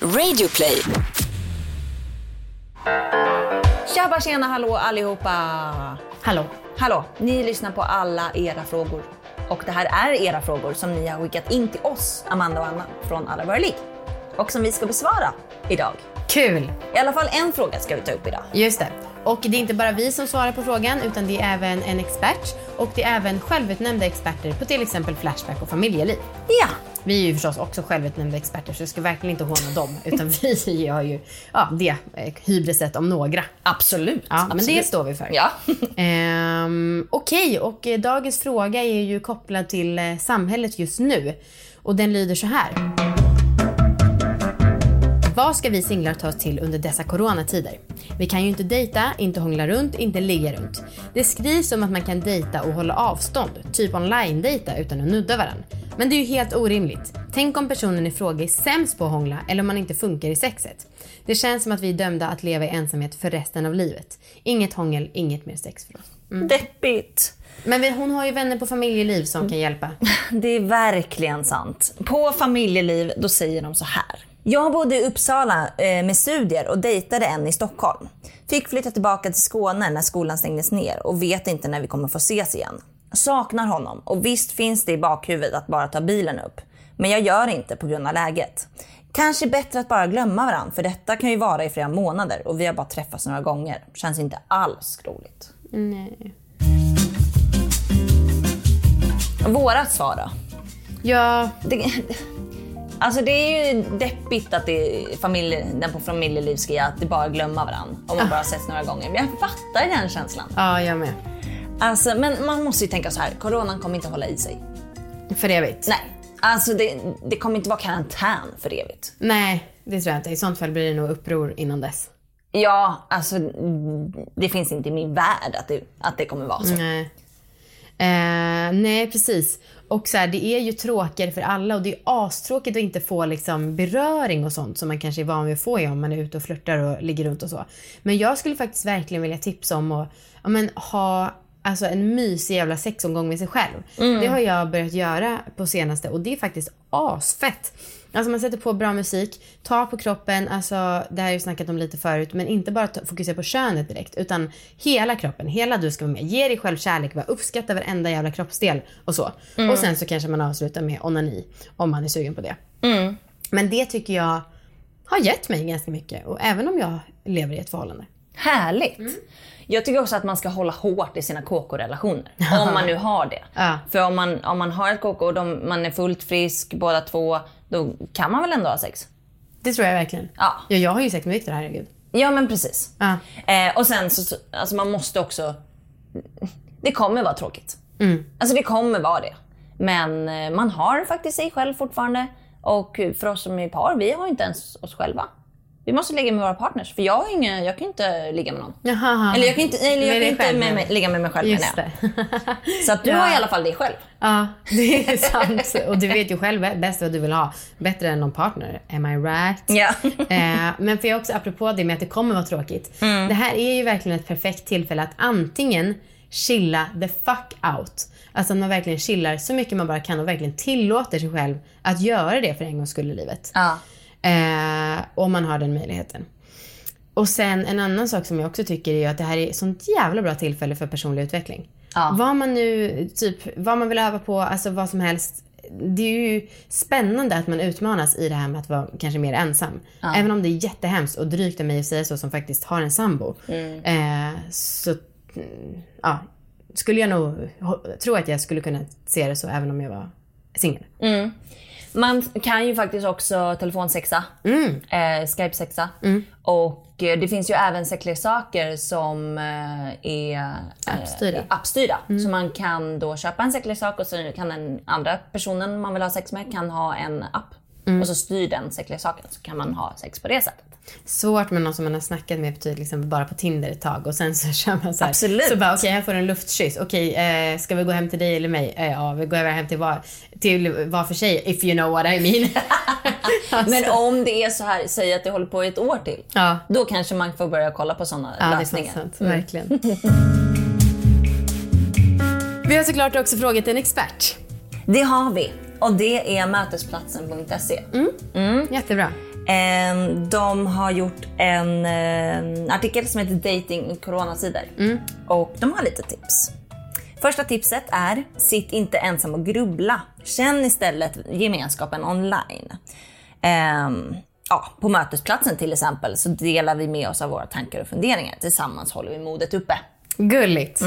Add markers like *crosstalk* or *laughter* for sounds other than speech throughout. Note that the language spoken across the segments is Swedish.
Radioplay. Tjabba tjena hallå allihopa! Hallå. Hallå, ni lyssnar på alla era frågor. Och det här är era frågor som ni har skickat in till oss, Amanda och Anna, från Alla våra liv. Och som vi ska besvara idag. Kul! I alla fall en fråga ska vi ta upp idag. Just det. Och det är inte bara vi som svarar på frågan utan det är även en expert och det är även självutnämnda experter på till exempel Flashback och familjeliv. Ja, Vi är ju förstås också självutnämnda experter så jag ska verkligen inte håna dem utan vi *laughs* har ju ja, det eh, hybriset om några. absolut. Ja, men absolut. det står vi för. Ja. *laughs* Ehm, Okej, och eh, dagens fråga är ju kopplad till eh, samhället just nu. Och den lyder så här. Vad ska vi singlar ta oss till under dessa coronatider? Vi kan ju inte dejta, inte hångla runt, inte ligga runt. Det skrivs om att man kan dejta och hålla avstånd, typ online-dejta utan att nudda varandra. Men det är ju helt orimligt. Tänk om personen i fråga är sämst på att hångla eller om man inte funkar i sexet. Det känns som att vi är dömda att leva i ensamhet för resten av livet. Inget hångel, inget mer sex för oss. Deppigt. Men vi, hon har ju vänner på familjeliv som kan hjälpa. *laughs* Det är verkligen sant. På familjeliv, då säger de så här. Jag bodde i Uppsala eh, med studier och dejtade en i Stockholm. Fick flytta tillbaka till Skåne när skolan stängdes ner och vet inte när vi kommer få ses igen. Saknar honom och visst finns det i bakhuvudet att bara ta bilen upp. Men jag gör inte på grund av läget. Kanske bättre att bara glömma varandra för detta kan ju vara i flera månader och vi har bara träffats några gånger. Känns inte alls roligt. Nej. Vårat svar då? Ja, Det, alltså det är ju deppigt att det familje, den på familjeliv ska att det bara glömma varandra om man bara setts några gånger. Men jag fattar den känslan. ja, jag med. Alltså, men man måste ju tänka så här, coronan kommer inte hålla i sig. För evigt. Nej, alltså det, det kommer inte vara karantän för evigt. Nej, det tror jag inte. I sånt fall blir det nog uppror innan dess. Ja, alltså det finns inte i min värld att det, att det kommer vara så. Nej. Eh, nej, precis. Och så här, det är ju tråkigare för alla och det är astråkigt att inte få liksom beröring och sånt som man kanske är van vid att få om man är ute och flörtar och ligger runt och så. Men jag skulle faktiskt verkligen vilja tipsa om att ja, men, ha alltså, en mysig jävla sexomgång med sig själv. Det har jag börjat göra på senaste och det är faktiskt asfett. Alltså man sätter på bra musik, tar på kroppen, alltså det här har jag snackat om lite förut, men inte bara fokusera på könet direkt, utan hela kroppen, hela du ska vara med. Ge dig själv kärlek, bara uppskatta varenda jävla kroppsdel och så. Och sen så kanske man avslutar med onani, om man är sugen på det. Men det tycker jag har gett mig ganska mycket, och även om jag lever i ett förhållande. Härligt. Mm. Jag tycker också att man ska hålla hårt i sina KK-relationer. *laughs* om man nu har det. Ja. För om man, om man har ett KK och de, man är fullt frisk båda två, då kan man väl ändå ha sex? Det tror jag verkligen. Ja. Ja, jag har ju sex med Viktor, herregud. Ja men precis. Ja. Eh, och sen så, så, alltså man måste också, det kommer vara tråkigt. Alltså det kommer vara det. Men eh, man har faktiskt sig själv fortfarande. Och för oss som är par, vi har inte ens oss själva. Vi måste ligga med våra partners. För jag, har ingen, jag kan inte ligga med någon. Jaha. Eller jag kan inte, eller jag kan inte med, med, ligga med mig själv menar Just jag. det. *laughs* Så att du Ja. har i alla fall dig själv. Ja, det är sant. Och du vet ju själv bäst vad du vill ha. Bättre än någon partner. Am I right? Ja. *laughs* eh, men för jag också, apropå det med att det kommer vara tråkigt. Mm. Det här är ju verkligen ett perfekt tillfälle att antingen chilla the fuck out. Alltså att man verkligen chillar så mycket man bara kan och verkligen tillåter sig själv att göra det för en gångs skull i livet. ja. Eh, om man har den möjligheten. Och sen en annan sak som jag också tycker är att det här är ett sånt jävla bra tillfälle för personlig utveckling. Ja. Vad man nu, typ, vad man vill öva på, alltså vad som helst. Det är ju spännande att man utmanas i det här med att vara kanske mer ensam. Även om det är jättehemskt och drygt av mig att säga så som faktiskt har en sambo. Eh, så, mm, ja, skulle jag nog tro att jag skulle kunna se det så även om jag var singel. Man kan ju faktiskt också telefonsexa, Mm. eh, Skype-sexa. Och eh, det finns ju även sexleksaker som eh, är eh, Appstyrda. appstyrda. Så man kan då köpa en sexleksak och så kan den andra personen man vill ha sex med kan ha en app. Och så styr den sexleksaken så kan man ha sex på det sättet. Svårt med någon som man har snackat med typ liksom bara på Tinder ett tag och sen så *laughs* kör man så här. Absolut. Så bara okej, här får du en luftkyss. Okej, eh, ska vi gå hem till dig eller mig? Eh, ja, vi går hem till var, till var för sig, if you know what I mean. alltså, *laughs* *laughs* Men om det är så här, säg att det håller på i ett år till. Ja. Då kanske man får börja kolla på sådana ja, det är lösningar. sant, sant. Verkligen. vi har såklart också frågat en expert. Det har vi. Och det är mötesplatsen.se. Jättebra. De har gjort en artikel som heter Dating coronasidor. Och de har lite tips. Första tipset är, sitt inte ensam och grubbla. Känn istället gemenskapen online. Ehm, ja, på mötesplatsen till exempel så delar vi med oss av våra tankar och funderingar. Tillsammans håller vi modet uppe. Gulligt.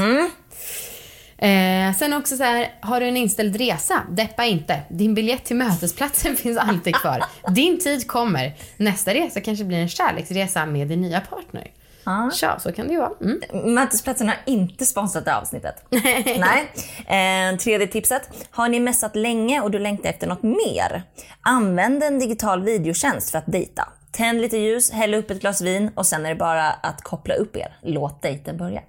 Eh, sen också så här, har du en inställd resa? Deppa inte. Din biljett till mötesplatsen *laughs* finns alltid kvar. Din tid kommer. Nästa resa kanske blir en kärleksresa med din nya partner. Ja. Tja, så kan det ju vara. Mm. Mötesplatsen har inte sponsrat det avsnittet. *laughs* Nej. Eh, tredje tipset. Har ni messat länge och du längtar efter något mer? Använd en digital videotjänst för att dejta. Tänd lite ljus, häll upp ett glas vin och sen är det bara att koppla upp er. Låt dejten börja.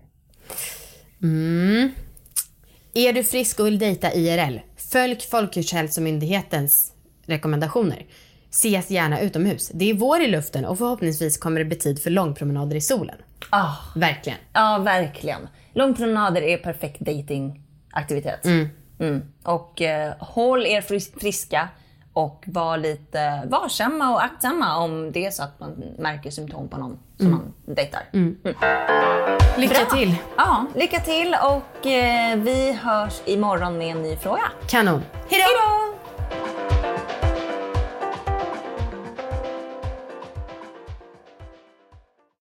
Är du frisk och vill dejta IRL? Följ Folkhälsomyndighetens rekommendationer. Ses gärna utomhus. Det är vår i luften och förhoppningsvis kommer det bli tid för långpromenader i solen. Ah, Verkligen. ja, verkligen. Långpromenader är perfekt datingaktivitet. Mm. Och eh, håll er fris- friska och var lite varsamma och aktsamma om det är så att man märker symptom på någon som man dejtar. Lycka Bra. till. Ja, lycka till och eh, vi hörs imorgon med en ny fråga. Kanon. Hej då!